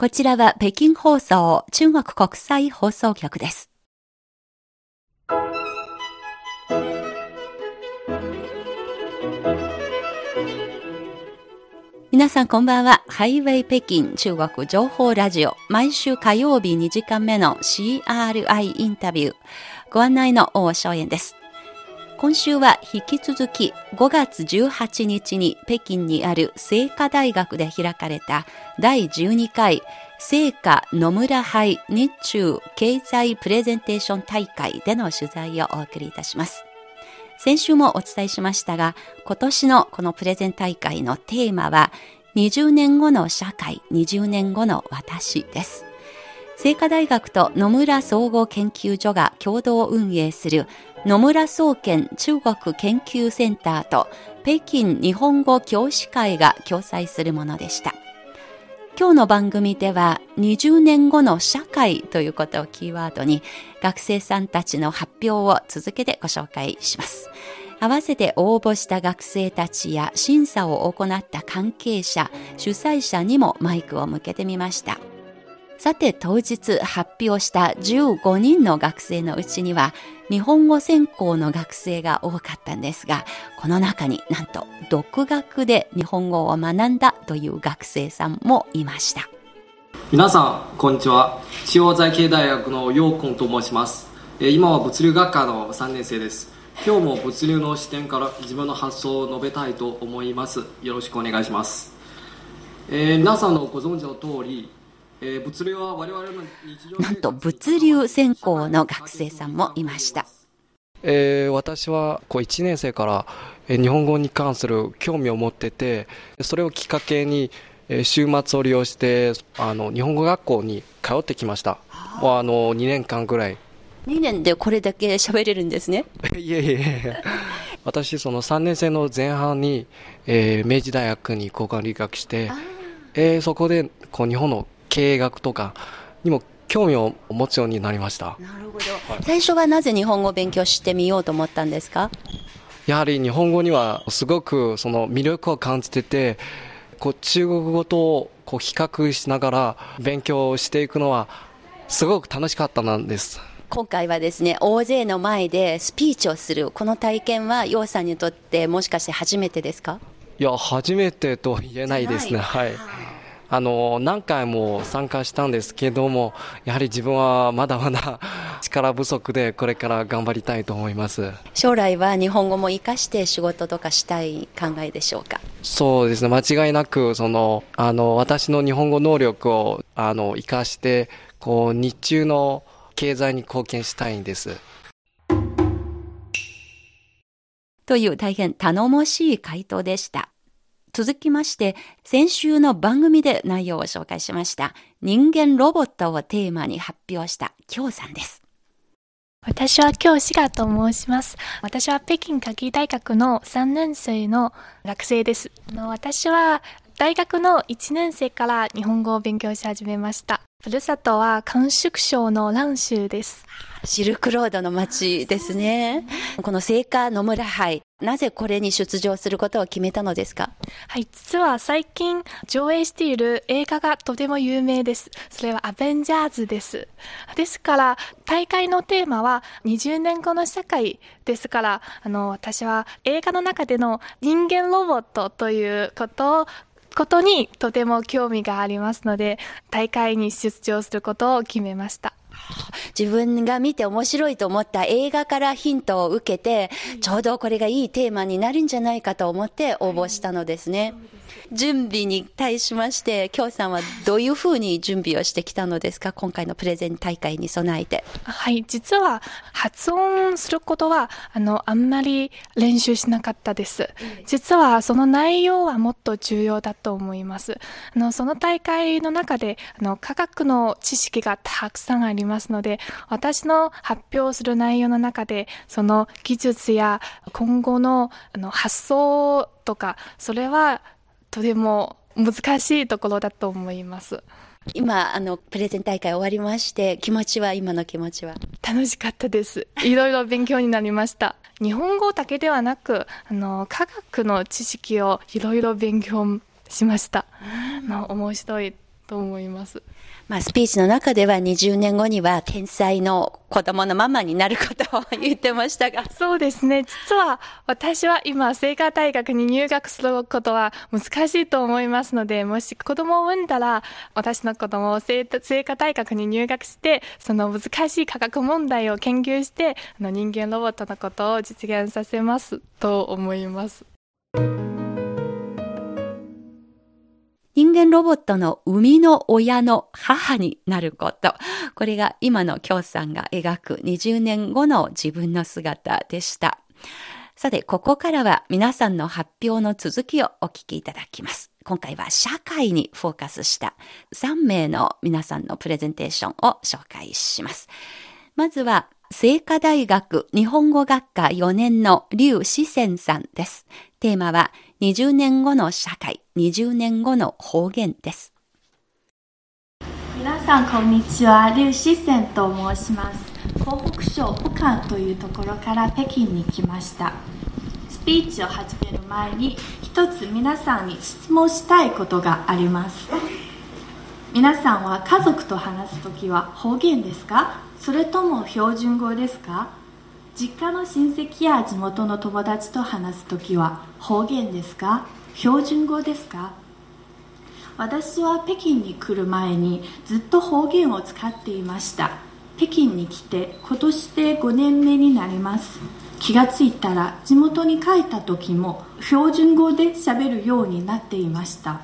こちらは北京放送中国国際放送局です。皆さんこんばんは。ハイウェイ北京中国情報ラジオ。毎週火曜日2時間目の CRI インタビュー。ご案内の大正円です。今週は引き続き5月18日に北京にある聖火大学で開かれた第12回聖火野村杯日中経済プレゼンテーション大会での取材をお送りいたします。先週もお伝えしましたが、今年のこのプレゼン大会のテーマは20年後の社会、20年後の私です。聖火大学と野村総合研究所が共同運営する野村総研中国研究センターと北京日本語教師会が共催するものでした。今日の番組では20年後の社会ということをキーワードに学生さんたちの発表を続けてご紹介します。合わせて応募した学生たちや審査を行った関係者、主催者にもマイクを向けてみました。さて当日発表した15人の学生のうちには日本語専攻の学生が多かったんですが、この中になんと独学で日本語を学んだという学生さんもいました。皆さん、こんにちは。中央財系大学の陽根と申します。今は物流学科の3年生です。今日も物流の視点から自分の発想を述べたいと思います。よろしくお願いします。えー、皆さんのご存知の通り、なんと物流専攻の学生さんもいました。えー、私はこう1年生から、え日本語に関する興味を持っててそれをきっかけに、え週末を利用してあの日本語学校に通ってきました。もうあの2年間ぐらい。2年でこれだけ喋れるんですね。いえいえ私その3年生の前半に、えー、明治大学に交換留学して、えー、そこでこう日本の経営学とかにも興味を持つようになりました。なるほど、最初はなぜ日本語を勉強してみようと思ったんですか？やはり日本語にはすごくその魅力を感じててこう中国語とこう比較しながら勉強していくのはすごく楽しかったなんです。今回はですね大勢の前でスピーチをするこの体験は楊さんにとってもしかして初めてですか？いや初めてと言えないですね。はいあの何回も参加したんですけどもやはり自分はまだまだ 力不足でこれから頑張りたいと思います。将来は日本語も生かして仕事とかしたい考えでしょうか？そうですね。間違いなくそのあの私の日本語能力をあの生かしてこう日中の経済に貢献したいんです。という大変頼もしい回答でした続きまして、先週の番組で内容を紹介しました、人間ロボットをテーマに発表した京さんです。私は今日シガと申します。私は北京科技大学の3年生の学生です。私は大学の1年生から日本語を勉強し始めました。ふるさとは甘粛省の蘭州です。シルクロードの街ですね。この聖火野村杯、なぜこれに出場することを決めたのですか？はい、実は最近上映している映画がとても有名です。それはアベンジャーズです。ですから、大会のテーマは20年後の社会ですから、あの、私は映画の中での人間ロボットということをことにとても興味がありますので、大会に出場することを決めました。自分が見て面白いと思った映画からヒントを受けて、ちょうどこれがいいテーマになるんじゃないかと思って応募したのですね。準備に対しまして、京さんはどういうふうに準備をしてきたのですか？今回のプレゼン大会に備えて。はい、実は発音することは、あの、あんまり練習しなかったです。実はその内容はもっと重要だと思います。あの、その大会の中で、あの、科学の知識がたくさんありますので、私の発表する内容の中で、その技術や今後のあの発想とか、それはとても難しいところだと思います。今、あの、プレゼン大会終わりまして、気持ちは、今の気持ちは？楽しかったです。いろいろ勉強になりました。日本語だけではなく、あの、科学の知識をいろいろ勉強しました。あの、面白いと思います。まあ、スピーチの中では20年後には天才の子供のママになることを言ってましたが。そうですね。実は私は今、聖火大学に入学することは難しいと思いますので、もし子供を産んだら、私の子供を聖火大学に入学して、その難しい科学問題を研究して、あの人間ロボットのことを実現させますと思います。人間ロボットの生みの親の母になること。これが今の京さんが描く20年後の自分の姿でした。さて、ここからは皆さんの発表の続きをお聞きいただきます。今回は社会にフォーカスした3名の皆さんのプレゼンテーションを紹介します。まずは、聖火大学日本語学科4年の劉志仙さんです。テーマは20年後の社会、20年後の方言です。皆さんこんにちは、劉志仙と申します。東北省武漢というところから北京に来ました。スピーチを始める前に一つ皆さんに質問したいことがあります。皆さんは家族と話すときは方言ですか？それとも標準語ですか？実家の親戚や地元の友達と話すときは方言ですか？標準語ですか？私は北京に来る前にずっと方言を使っていました。北京に来て今年で5年目になります。気がついたら地元に帰った時も標準語で喋るようになっていました。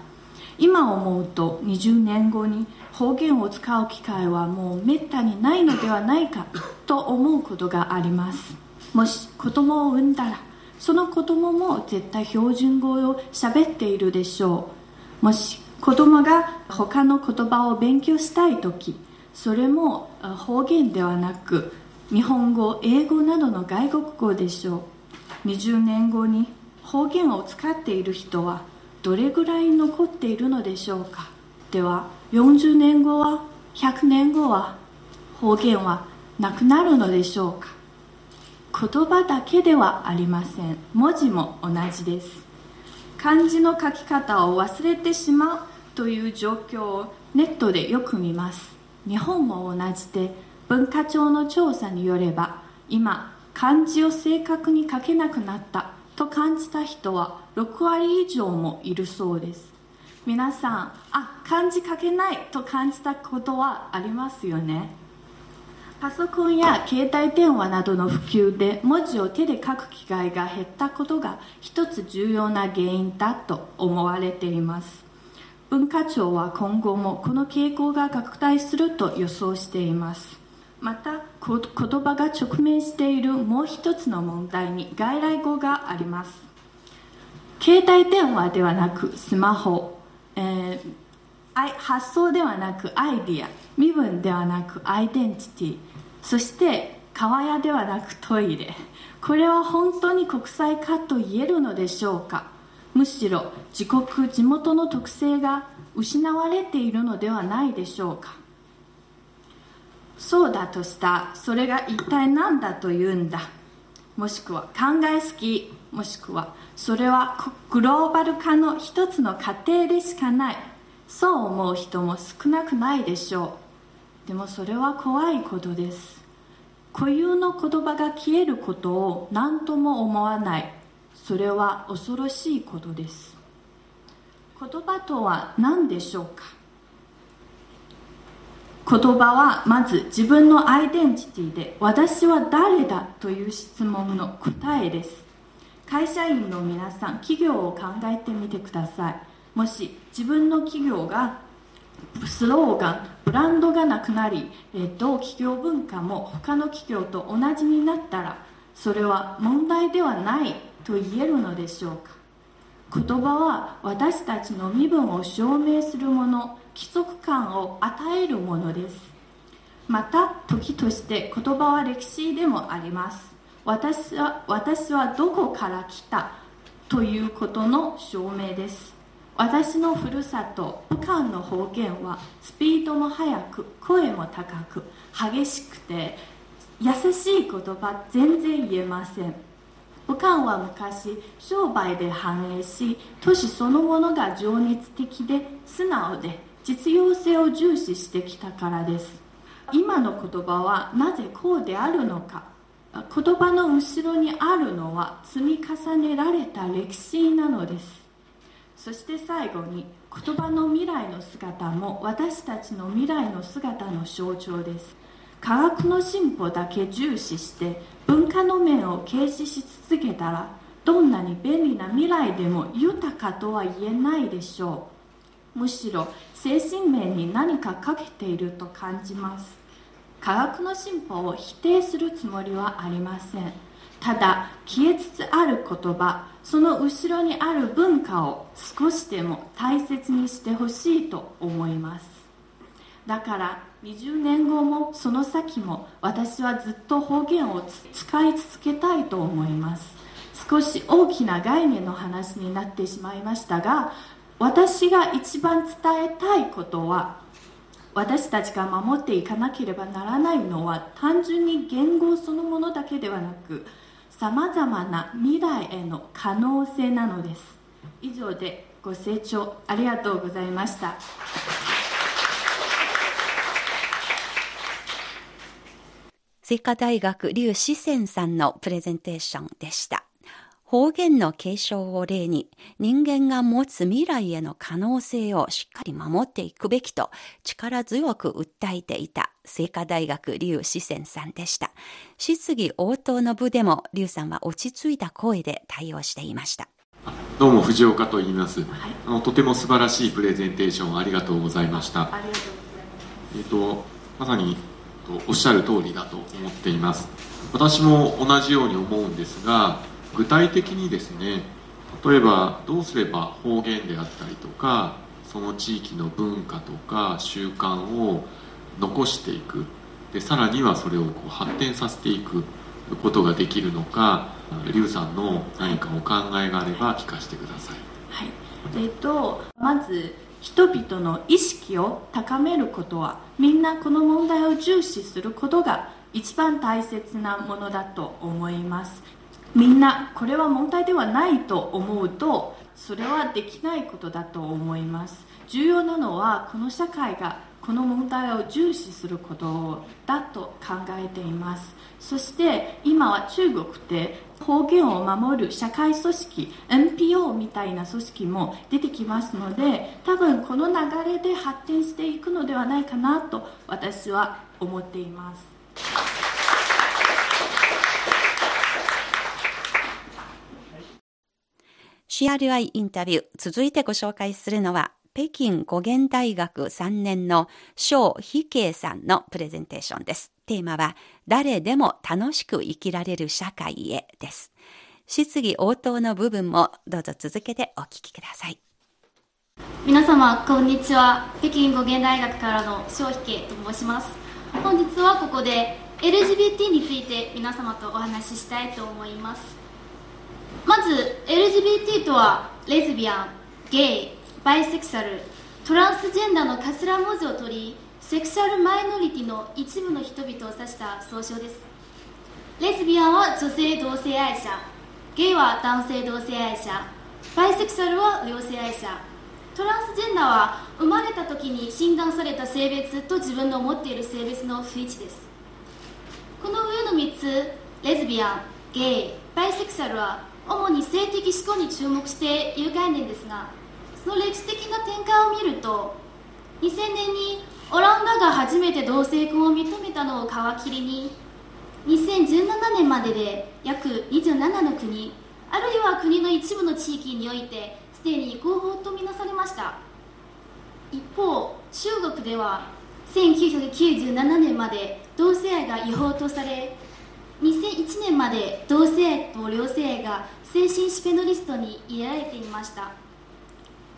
今思うと20年後に方言を使う機会はもうめったにないのではないかと思うことがあります。もし子供を産んだらその子供も絶対標準語を喋っているでしょう。もし子供が他の言葉を勉強したい時それも方言ではなく日本語英語などの外国語でしょう。20年後に方言を使っている人はどれぐらい残っているのでしょうか？では40年後は100年後は方言はなくなるのでしょうか？言葉だけではありません。文字も同じです。漢字の書き方を忘れてしまうという状況をネットでよく見ます。日本も同じで文化庁の調査によれば今漢字を正確に書けなくなったと感じた人は6割以上もいるそうです。皆さんあ漢字書けないと感じたことはありますよね。パソコンや携帯電話などの普及で文字を手で書く機会が減ったことが一つ重要な原因だと思われています。文化庁は今後もこの傾向が拡大すると予想しています。また言葉が直面しているもう一つの問題に外来語があります。携帯電話ではなくスマホ、発想ではなくアイディア。身分ではなくアイデンティティ。そして川屋ではなくトイレ。これは本当に国際化と言えるのでしょうか？むしろ自国地元の特性が失われているのではないでしょうか？そうだとした。それが一体何だというんだ？もしくは考えすぎ。もしくはそれはグローバル化の一つの過程でしかない。そう思う人も少なくないでしょう。でもそれは怖いことです。固有の言葉が消えることを何とも思わない。それは恐ろしいことです。言葉とは何でしょうか？言葉はまず自分のアイデンティティで私は誰だという質問の答えです。会社員の皆さん企業を考えてみてください。もし自分の企業がスローガンブランドがなくなり同企業文化も他の企業と同じになったらそれは問題ではないと言えるのでしょうか。言葉は私たちの身分を証明するもの規則感を与えるものです。また時として言葉は歴史でもあります。私は私はどこから来たということの証明です。私のふるさと武漢の方言はスピードも速く声も高く激しくて優しい言葉全然言えません。武漢は昔商売で繁栄し都市そのものが情熱的で素直で実用性を重視してきたからです。今の言葉はなぜこうであるのか。言葉の後ろにあるのは積み重ねられた歴史なのです。そして最後に言葉の未来の姿も私たちの未来の姿の象徴です。科学の進歩だけ重視して文化の面を軽視し続けたらどんなに便利な未来でも豊かとは言えないでしょう。むしろ精神面に何か欠けていると感じます。科学の進歩を否定するつもりはありません。ただ消えつつある言葉その後ろにある文化を少しでも大切にしてほしいと思います。だから20年後もその先も私はずっと方言を使い続けたいと思います。少し大きな概念の話になってしまいましたが私が一番伝えたいことは私たちが守っていかなければならないのは単純に言語そのものだけではなくさまざまな未来への可能性なのです。以上でご清聴ありがとうございました。聖火大学劉志仙さんのプレゼンテーションでした。方言の継承を例に人間が持つ未来への可能性をしっかり守っていくべきと力強く訴えていた聖火大学劉志仙さんでした。質疑応答の部でも劉さんは落ち着いた声で対応していました。どうも藤岡と言います、はい、あのとても素晴らしいプレゼンテーションありがとうございました。えっ、とまさにおっしゃる通りだと思っています。私も同じように思うんですが具体的にですね例えばどうすれば方言であったりとかその地域の文化とか習慣を残していく。でさらにはそれをこう発展させていく。ことができるのか劉さんの何かお考えがあれば聞かせてください。はい。えーと、まず人々の意識を高めることはみんなこの問題を重視することが一番大切なものだと思います。みんなこれは問題ではないと思うとそれはできないことだと思います。重要なのはこの社会がこの問題を重視することだと考えています。そして今は中国で方言を守る社会組織 NPO みたいな組織も出てきますので多分この流れで発展していくのではないかなと私は思っています。CRI インタビュー。続いてご紹介するのは、北京語源大学3年の翔飛慶さんのプレゼンテーションです。テーマは、誰でも楽しく生きられる社会へです。質疑応答の部分もどうぞ続けてお聞きください。皆様、こんにちは。北京語源大学からの翔飛慶と申します。本日はここで LGBT について皆様とお話ししたいと思います。まず LGBT とはレズビアンゲイバイセクシャルトランスジェンダーの頭文字を取りセクシャルマイノリティの一部の人々を指した総称です。レズビアンは女性同性愛者ゲイは男性同性愛者バイセクシャルは両性愛者。トランスジェンダーは生まれた時に診断された性別と自分の持っている性別の不一致です。この上の3つレズビアンゲイバイセクシャルは主に性的思考に注目している概念ですがその歴史的な転換を見ると2000年にオランダが初めて同性婚を認めたのを皮切りに2017年までで約27の国あるいは国の一部の地域においてすでに合法とみなされました。一方中国では1997年まで同性愛が違法とされ2001年まで同性と両性が精神シペノリストに入れられていました。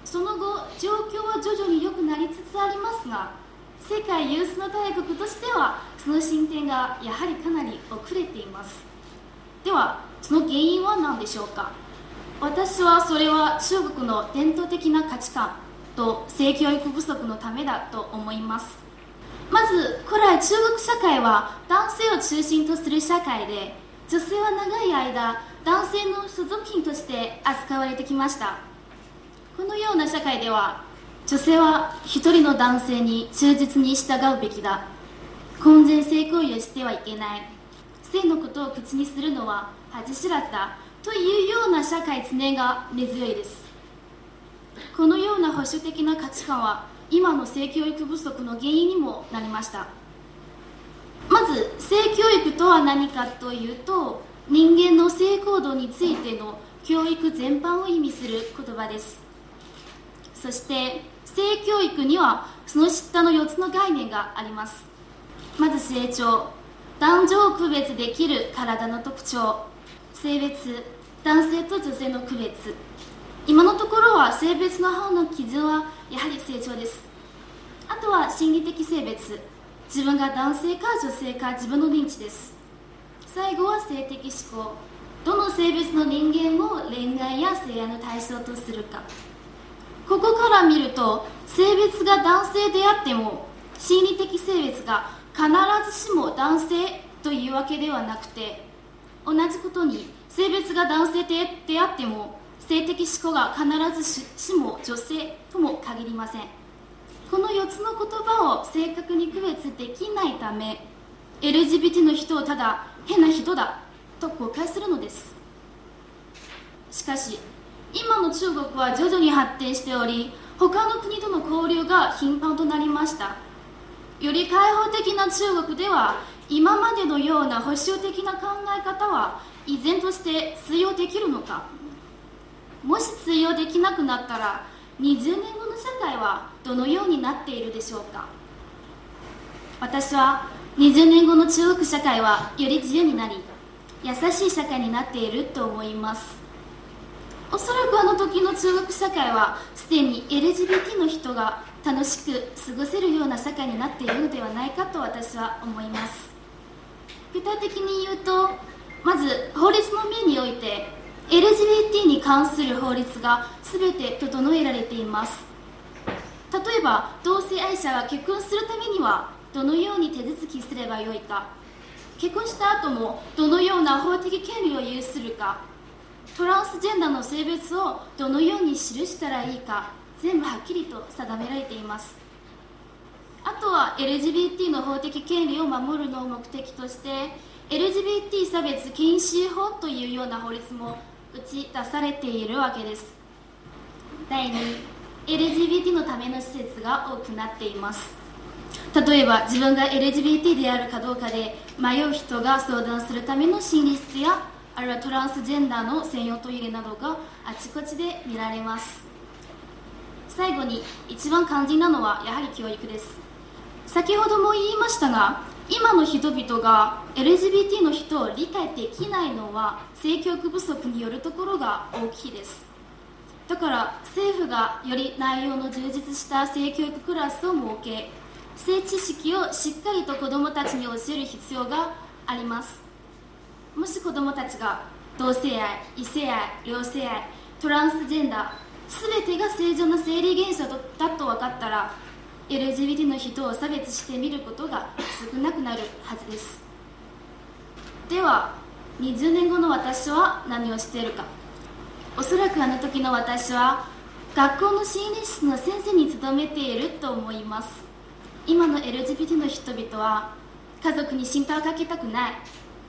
その後状況は徐々に良くなりつつありますが世界有数の大国としてはその進展がやはりかなり遅れています。ではその原因は何でしょうか？私はそれは中国の伝統的な価値観と性教育不足のためだと思います。まず古来中国社会は男性を中心とする社会で女性は長い間男性の所属品として扱われてきました。このような社会では女性は一人の男性に忠実に従うべきだ。婚前性行為をしてはいけない。性のことを口にするのは恥知らずだ。というような社会常が根強いです。このような保守的な価値観は今の性教育不足の原因にもなりました。まず性教育とは何かというと人間の性行動についての教育全般を意味する言葉です。そして性教育にはその下の4つの概念があります。まず成長。男女を区別できる体の特徴。性別。男性と女性の区別。今のところは性別の方の基準はやはり成長です。あとは心理的性別。自分が男性か女性か自分の認知です。最後は性的思考。どの性別の人間を恋愛や性愛の対象とするか。ここから見ると性別が男性であっても心理的性別が必ずしも男性というわけではなくて同じことに性別が男性であっても性的思考が必ずしも女性とも限りません。この4つの言葉を正確に区別できないため LGBT の人をただ変な人だと誤解するのです。しかし今の中国は徐々に発展しており他の国との交流が頻繁となりました。より開放的な中国では今までのような保守的な考え方は依然として通用できるのか。もし通用できなくなったら20年後の社会はどのようになっているでしょうか？私は20年後の中国社会はより自由になり優しい社会になっていると思います。おそらくあの時の中国社会はすでに LGBT の人が楽しく過ごせるような社会になっているのではないかと私は思います。具体的に言うとまず法律の面において LGBT に関する法律が全て整えられています。例えば同性愛者が結婚するためにはどのように手続きすればよいか。結婚した後もどのような法的権利を有するか。トランスジェンダーの性別をどのように記したらいいか。全部はっきりと定められています。あとは LGBT の法的権利を守るのを目的として LGBT 差別禁止法というような法律も打ち出されているわけです。第2 LGBT のための施設が多くなっています。例えば自分が LGBT であるかどうかで迷う人が相談するための心理室やあるいはトランスジェンダーの専用トイレなどがあちこちで見られます。最後に一番肝心なのはやはり教育です。先ほども言いましたが今の人々が LGBT の人を理解できないのは性教育不足によるところが大きいです。だから政府がより内容の充実した性教育クラスを設け性知識をしっかりと子どもたちに教える必要があります。もし子どもたちが同性愛異性愛両性愛トランスジェンダー全てが正常な生理現象だと分かったら LGBT の人を差別してみることが少なくなるはずです。では20年後の私は何をしているか。おそらくあの時の私は学校の心理室の先生に勤めていると思います。今の LGBT の人々は家族に心配をかけたくない。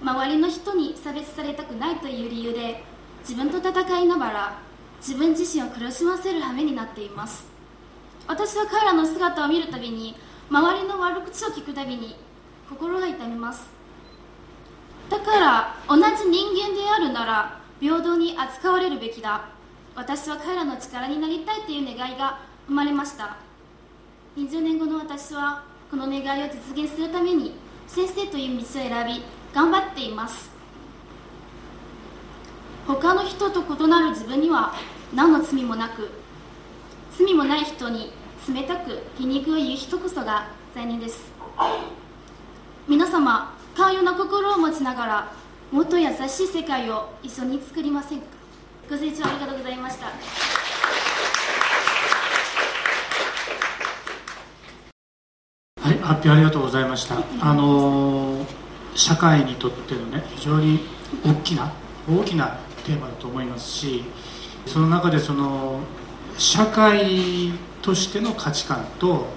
周りの人に差別されたくないという理由で自分と戦いながら自分自身を苦しませる羽目になっています。私は彼らの姿を見るたびに周りの悪口を聞くたびに心が痛みます。だから同じ人間であるなら平等に扱われるべきだ。私は彼らの力になりたいという願いが生まれました。20年後の私はこの願いを実現するために先生という道を選び頑張っています。他の人と異なる自分には何の罪もなく罪もない人に冷たく皮肉を言う人こそが罪人です。皆様寛容な心を持ちながらもっと優しい世界を一緒に作りませんか？ご清聴ありがとうございました。はい発表ありがとうございました。あの社会にとってのね非常に大きな大きなテーマだと思いますしその中でその社会としての価値観と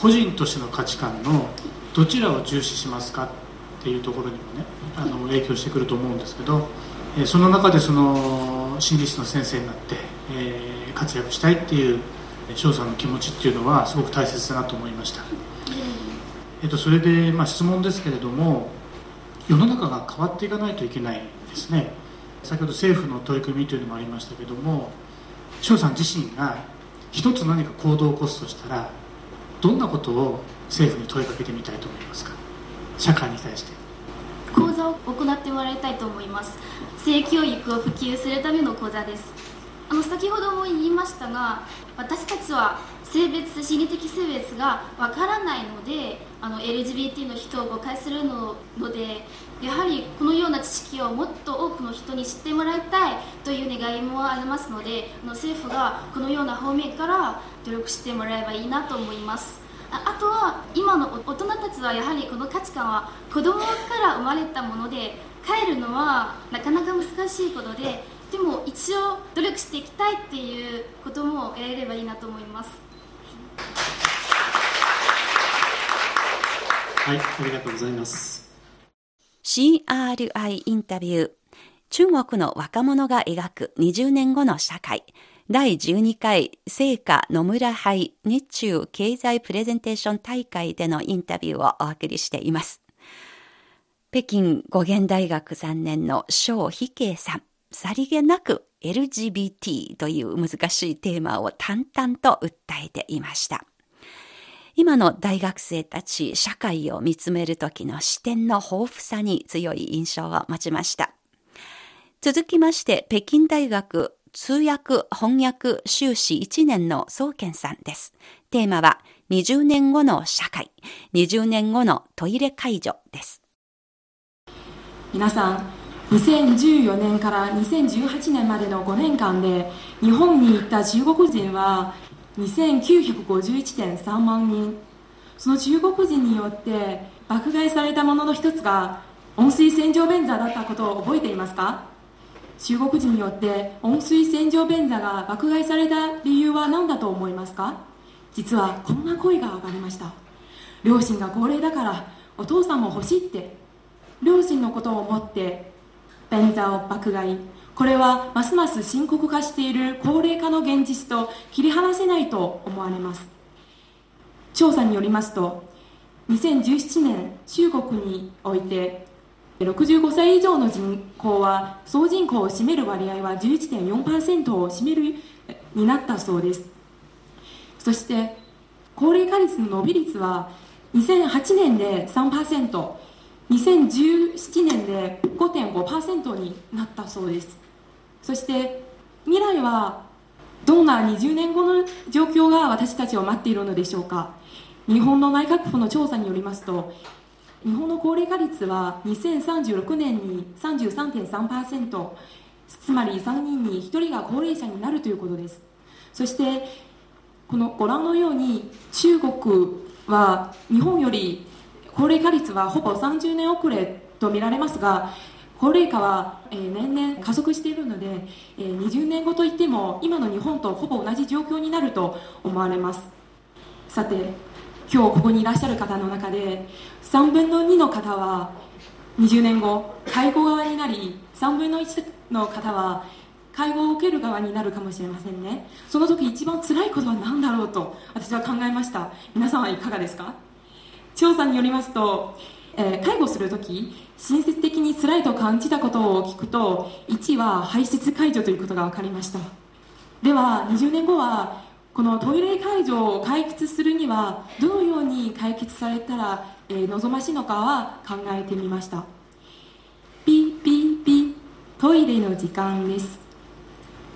個人としての価値観のどちらを重視しますかっていうところにもねあの影響してくると思うんですけど、えその中でその心理師の先生になって、えー、活躍したいっていう翔さんの気持ちっていうのはすごく大切だなと思いました、えっと、それで、まあ、質問ですけれども世の中が変わっていかないといけないですね。先ほど政府の取り組みというのもありましたけども翔さん自身が一つ何か行動を起こすとしたらどんなことを政府に問いかけてみたいと思いますか？社会に対して。講座を行ってもらいたいと思います。性教育を普及するための講座です。あの先ほども言いましたが私たちは性別心理的性別がわからないのであの LGBT の人を誤解するのでやはりこのような知識をもっと多くの人に知ってもらいたいという願いもありますのであの政府がこのような方面から努力してもらえばいいなと思います。あとは今の大人たちはやはりこの価値観は子供から生まれたもので変えるのはなかなか難しいことででも一応努力していきたいっていうこともやれればいいなと思います。はいありがとうございます CRI インタビュー中国の若者が描く20年後の社会第12回聖火野村杯日中経済プレゼンテーション大会でのインタビューをお送りしています。北京語源大学3年の小飛慶さん、さりげなく LGBT という難しいテーマを淡々と訴えていました。今の大学生たち社会を見つめる時の視点の豊富さに強い印象を持ちました。続きまして、北京大学通訳翻訳修士1年の宗健さんです。テーマは20年後の社会、20年後のトイレ介助です。皆さん、2014年から2018年までの5年間で日本に行った中国人は2951.3万人。その中国人によって爆買いされたものの一つが温水洗浄便座だったことを覚えていますか？中国人によって温水洗浄便座が爆買いされた理由は何だと思いますか？実はこんな声が上がりました。両親が高齢だからお父さんも欲しいって。両親のことを思って便座を爆買い。これはますます深刻化している高齢化の現実と切り離せないと思われます。調査によりますと2017年中国において65歳以上の人口は総人口を占める割合は11.4%を占めるになったそうです。そして高齢化率の伸び率は2008年で 3%2017 年で5.5%になったそうです。そして未来はどんな20年後の状況が私たちを待っているのでしょうか。日本の内閣府の調査によりますと日本の高齢化率は2036年に33.3%つまり3人に1人が高齢者になるということです。そしてこのご覧のように中国は日本より高齢化率はほぼ30年遅れと見られますが高齢化は、年々加速しているので、え20年後といっても今の日本とほぼ同じ状況になると思われます。さて今日ここにいらっしゃる方の中で3分の2の方は20年後介護側になり3分の1の方は介護を受ける側になるかもしれませんね。その時一番辛いことは何だろうと私は考えました。皆さんはいかがですか？調査によりますと、えー、介護する時親切的に辛いと感じたことを聞くと1は排泄解除ということが分かりました。では20年後はこのトイレ介助を解決するにはどのように解決されたら、えー、望ましいのかは考えてみました。ピッピッピットイレの時間です。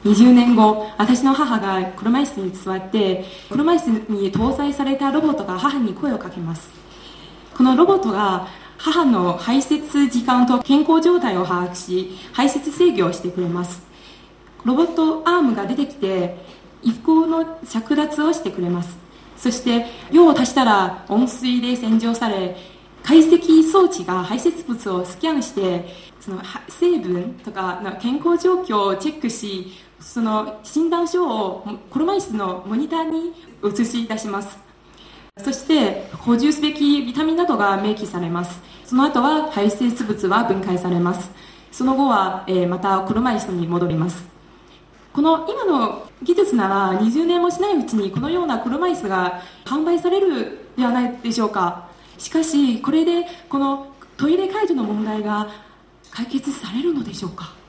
20年後私の母が車椅子に座って車椅子に搭載されたロボットが母に声をかけます。このロボットが母の排泄時間と健康状態を把握し排泄制御をしてくれます。ロボットアームが出てきて衣服の着脱をしてくれます。そして用を足したら温水で洗浄され解析装置が排泄物をスキャンしてその成分とか健康状況をチェックしその診断書を車椅子のモニターに映し出します。そして補充すべきビタミンなどが明記されます。その後は排泄物は分解されます。その後は、えー、また車椅子に戻ります。この今の技術なら20年もしないうちにこのような車椅子が販売されるではないでしょうか。しかしこれでこのトイレ介助の問題が解決されるのでしょうか。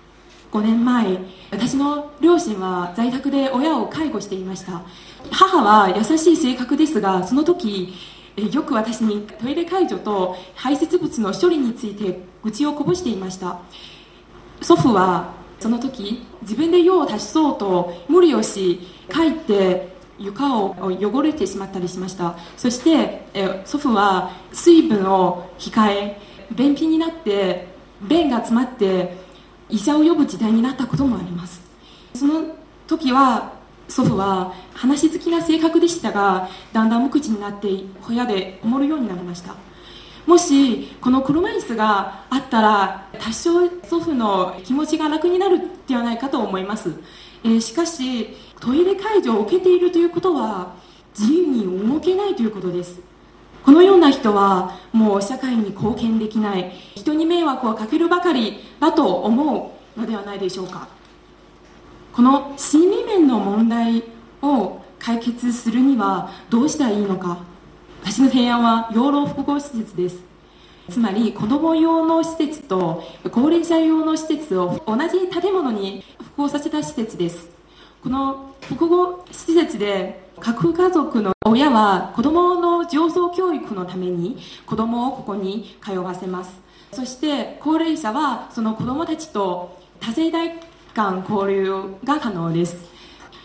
5年前私の両親は在宅で親を介護していました。母は優しい性格ですがその時よく私にトイレ介助と排泄物の処理について愚痴をこぼしていました。祖父はその時自分で用を足しそうと無理をし帰って床を汚れてしまったりしました。そして祖父は水分を控え便秘になって便が詰まって医者を呼ぶ時代になったこともあります。その時は祖父は話好きな性格でしたがだんだん無口になって小屋でこもるようになりました。もしこの車椅子があったら多少祖父の気持ちが楽になるではないかと思います、えー、しかしトイレ介助を受けているということは自由に動けないということです。このような人はもう社会に貢献できない。人に迷惑をかけるばかりだと思うのではないでしょうか。この心理面の問題を解決するにはどうしたらいいのか。私の提案は養老複合施設です。つまり子供用の施設と高齢者用の施設を同じ建物に複合させた施設です。この複合施設で核家族の親は子供の上層教育のために子供をここに通わせます。そして高齢者はその子供たちと多世代間交流が可能です。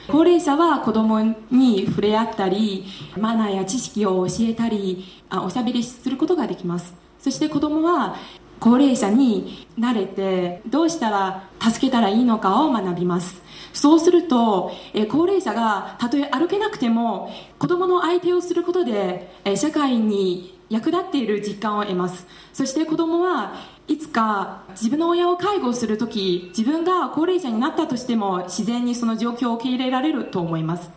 高齢者は子供に触れ合ったりマナーや知識を教えたりあおしゃべりすることができます。そして子供は高齢者に慣れてどうしたら助けたらいいのかを学びます。そうすると、え高齢者がたとえ歩けなくても子供の相手をすることで、え社会に役立っている実感を得ます。そして子供はいつか自分の親を介護するとき自分が高齢者になったとしても自然にその状況を受け入れられると思います。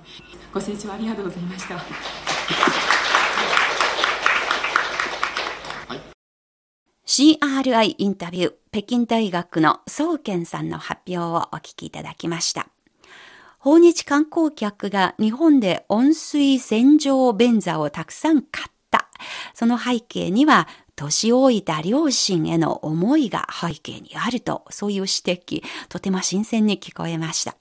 ご清聴ありがとうございました。CRI インタビュー、北京大学の総健さんの発表をお聞きいただきました。訪日観光客が日本で温水洗浄便座をたくさん買った。その背景には、年老いた両親への思いが背景にあると、そういう指摘、とても新鮮に聞こえました。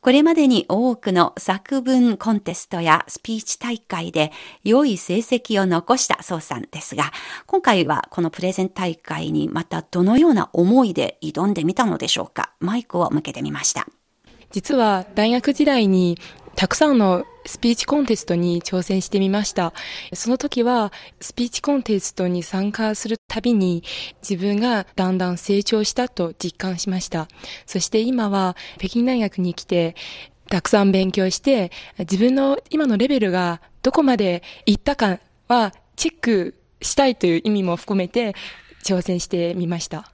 これまでに多くの作文コンテストやスピーチ大会で良い成績を残した宋さんですが、今回はこのプレゼン大会にまたどのような思いで挑んでみたのでしょうか？マイクを向けてみました。実は大学時代にたくさんのスピーチコンテストに挑戦してみました。その時はスピーチコンテストに参加するたびに自分がだんだん成長したと実感しました。そして今は北京大学に来てたくさん勉強して自分の今のレベルがどこまで行ったかはチェックしたいという意味も含めて挑戦してみました。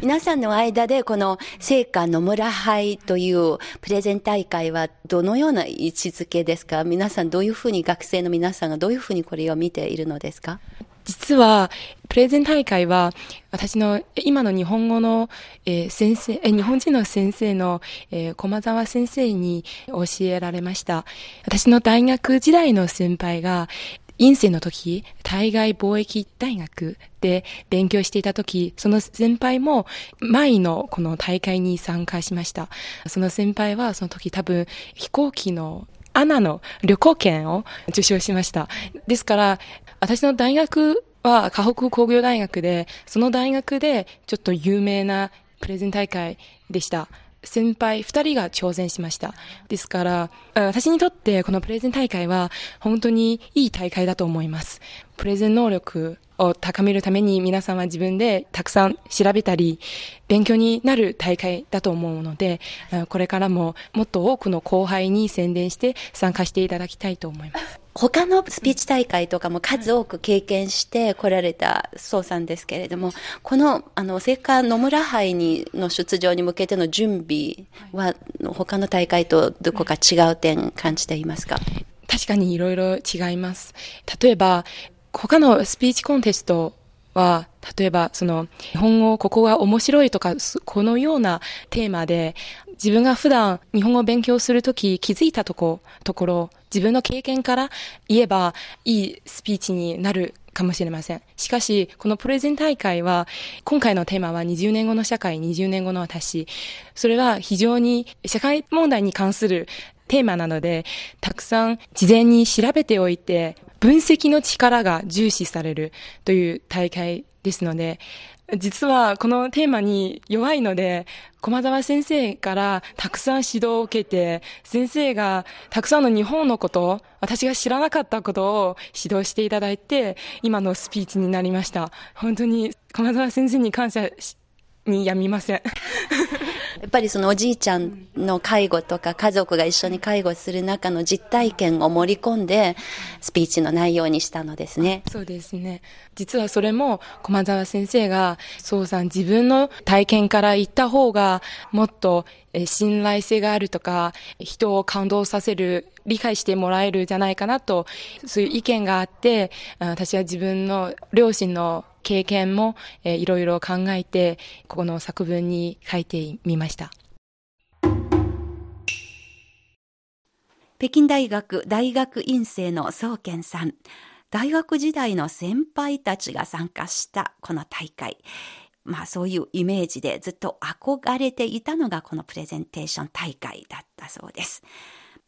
皆さんの間でこの聖火の村杯というプレゼン大会はどのような位置づけですか？皆さんどういうふうに学生の皆さんがどういうふうにこれを見ているのですか？実は、プレゼン大会は、私の今の日本語の、えー、先生、えー、日本人の先生の、えー、駒沢先生に教えられました。私の大学時代の先輩が、院生の時、対外貿易大学で勉強していた時、その先輩も前のこの大会に参加しました。その先輩はその時多分飛行機のアナの旅行券を受賞しました。ですから、私の大学は河北工業大学で、その大学でちょっと有名なプレゼン大会でした。先輩二人が挑戦しました。ですから、私にとってこのプレゼン大会は本当にいい大会だと思います。プレゼン能力を高めるために皆さんは自分でたくさん調べたり、勉強になる大会だと思うので、これからももっと多くの後輩に宣伝して参加していただきたいと思います。他のスピーチ大会とかも数多く経験して来られた宋さんですけれども、この、あの、聖火野村杯にの出場に向けての準備は、他の大会とどこか違う点感じていますか？確かにいろいろ違います。例えば、他のスピーチコンテストは、例えば、その、日本語、ここが面白いとか、このようなテーマで、自分が普段日本語を勉強するとき気づいたとこ、ところ、自分の経験から言えばいいスピーチになるかもしれません。しかし、このプレゼン大会は、今回のテーマは20年後の社会、20年後の私。それは非常に社会問題に関するテーマなので、たくさん事前に調べておいて、分析の力が重視されるという大会ですので、実はこのテーマに弱いので、駒沢先生からたくさん指導を受けて、先生がたくさんの日本のこと、私が知らなかったことを指導していただいて、今のスピーチになりました。本当に駒沢先生に感謝しにやみません。やっぱりそのおじいちゃんの介護とか家族が一緒に介護する中の実体験を盛り込んでスピーチの内容にしたのですね。そうですね。実はそれも駒沢先生が、そうさん自分の体験から言った方がもっと信頼性があるとか、人を感動させる、理解してもらえるじゃないかなと、そういう意見があって、私は自分の両親の経験も、いろいろ考えて、この作文に書いてみました。北京大学大学院生の宗健さん。大学時代の先輩たちが参加したこの大会。まあそういうイメージでずっと憧れていたのがこのプレゼンテーション大会だったそうです。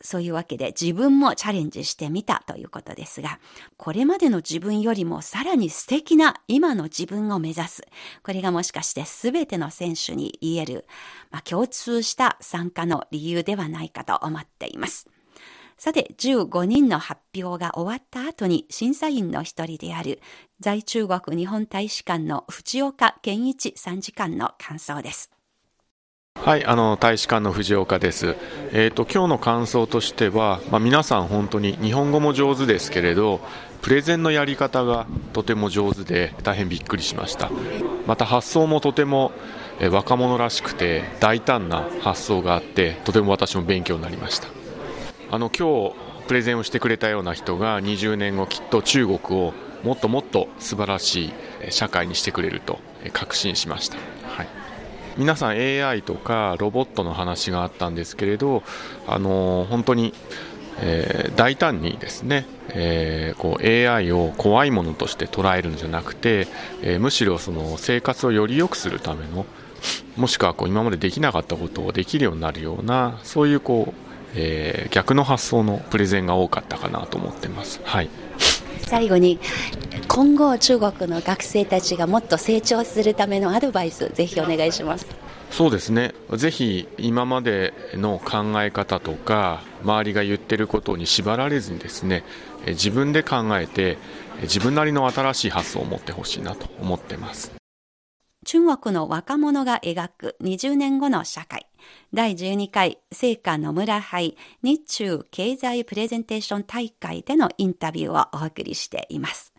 そういうわけで自分もチャレンジしてみたということですが、これまでの自分よりもさらに素敵な今の自分を目指す。これがもしかして全ての選手に言える、まあ、共通した参加の理由ではないかと思っています。さて、15人の発表が終わった後に審査員の一人である在中国日本大使館の藤岡健一参事官の感想です。はい、あの大使館の藤岡です。えっ、ー、と今日の感想としては、まあ、皆さん本当に日本語も上手ですけれど、プレゼンのやり方がとても上手で大変びっくりしました。また発想もとてもえ若者らしくて大胆な発想があってとても私も勉強になりましたあの今日プレゼンをしてくれたような人が20年後きっと中国をもっともっと素晴らしい社会にしてくれると確信しました、はい皆さん AI とかロボットの話があったんですけれど、あの本当に、えー、大胆にですね、えー、こう AI を怖いものとして捉えるんじゃなくて、えー、むしろその生活をより良くするためのもしくはこう今までできなかったことをできるようになるようなそういうこう、え、逆の発想のプレゼンが多かったかなと思ってます。はい最後に今後中国の学生たちがもっと成長するためのアドバイスぜひお願いします。そうですね。ぜひ今までの考え方とか周りが言ってることに縛られずにですね自分で考えて自分なりの新しい発想を持ってほしいなと思ってます。中国の若者が描く20年後の社会第12回聖火野村杯日中経済プレゼンテーション大会でのインタビューをお送りしています。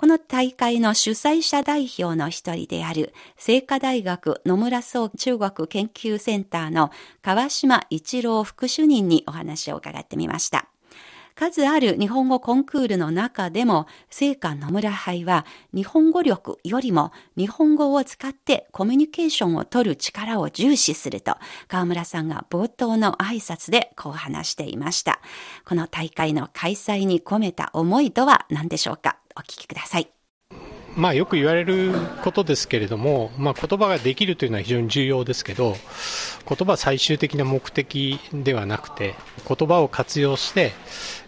この大会の主催者代表の一人である、聖火大学野村総中国研究センターの川島一郎副主任にお話を伺ってみました。数ある日本語コンクールの中でも、聖火野村杯は日本語力よりも日本語を使ってコミュニケーションを取る力を重視すると、河村さんが冒頭の挨拶でこう話していました。この大会の開催に込めた思いとは何でしょうか？お聞きください。まあ、よく言われることですけれども、まあ、言葉ができるというのは非常に重要ですけど言葉は最終的な目的ではなくて言葉を活用して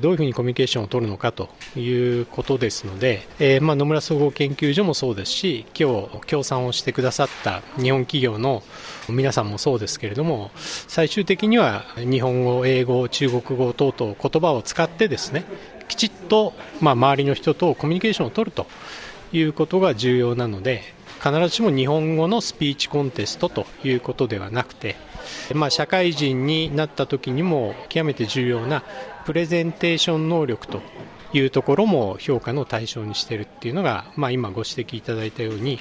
どういうふうにコミュニケーションを取るのかということですので、えー、まあ野村総合研究所もそうですし今日協賛をしてくださった日本企業の皆さんもそうですけれども最終的には日本語、英語、中国語等々言葉を使ってですねきちっと、まあ、周りの人とコミュニケーションを取るということが重要なので必ずしも日本語のスピーチコンテストということではなくて、まあ、社会人になった時にも極めて重要なプレゼンテーション能力というところも評価の対象にしているっていうのが、まあ、今ご指摘いただいたように、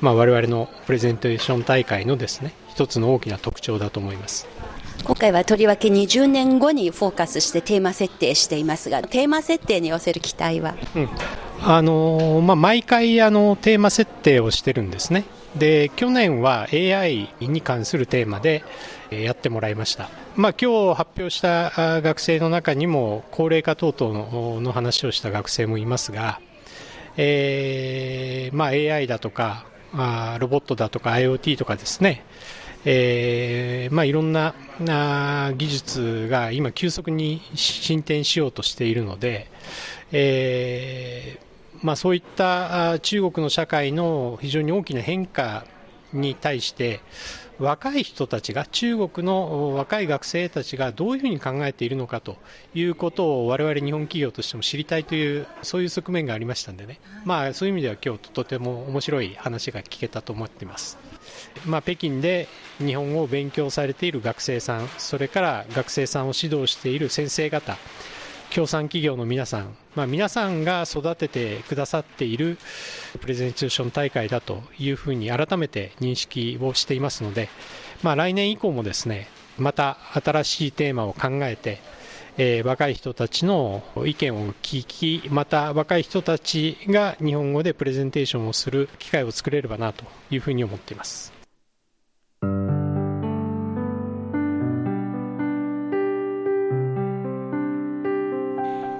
まあ、我々のプレゼンテーション大会のですね一つの大きな特徴だと思います。今回はとりわけ20年後にフォーカスしてテーマ設定していますがテーマ設定に寄せる期待は、うん。あのまあ、毎回あのテーマ設定をしてるんですね。で去年は AI に関するテーマでやってもらいました、まあ、今日発表した学生の中にも高齢化等々の話をした学生もいますが、えーまあ、AI だとかロボットだとか IoT とかですね、えーまあ、いろんな技術が今急速に進展しようとしているので、えーまあ、そういった中国の社会の非常に大きな変化に対して若い人たちが中国の若い学生たちがどういうふうに考えているのかということを我々日本企業としても知りたいというそういう側面がありましたんでね、まあ、そういう意味では今日とても面白い話が聞けたと思っています、まあ、北京で日本語を勉強されている学生さんそれから学生さんを指導している先生方協賛企業の皆さん、まあ、皆さんが育ててくださっているプレゼンテーション大会だというふうに改めて認識をしていますので、まあ、来年以降もですねまた新しいテーマを考えて、えー、若い人たちの意見を聞きまた若い人たちが日本語でプレゼンテーションをする機会を作れればなというふうに思っています。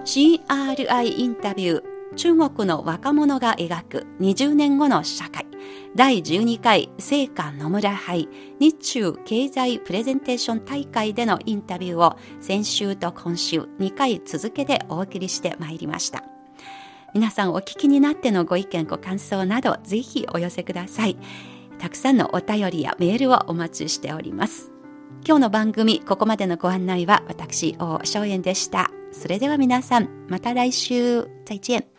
CRI インタビュー中国の若者が描く20年後の社会。第12回聖火野村杯日中経済プレゼンテーション大会でのインタビューを先週と今週2回続けてお送りしてまいりました。皆さんお聞きになってのご意見ご感想などぜひお寄せください。たくさんのお便りやメールをお待ちしております今日の番組ここまでのご案内は私大正円でしたそれでは皆さん、また来週。再见。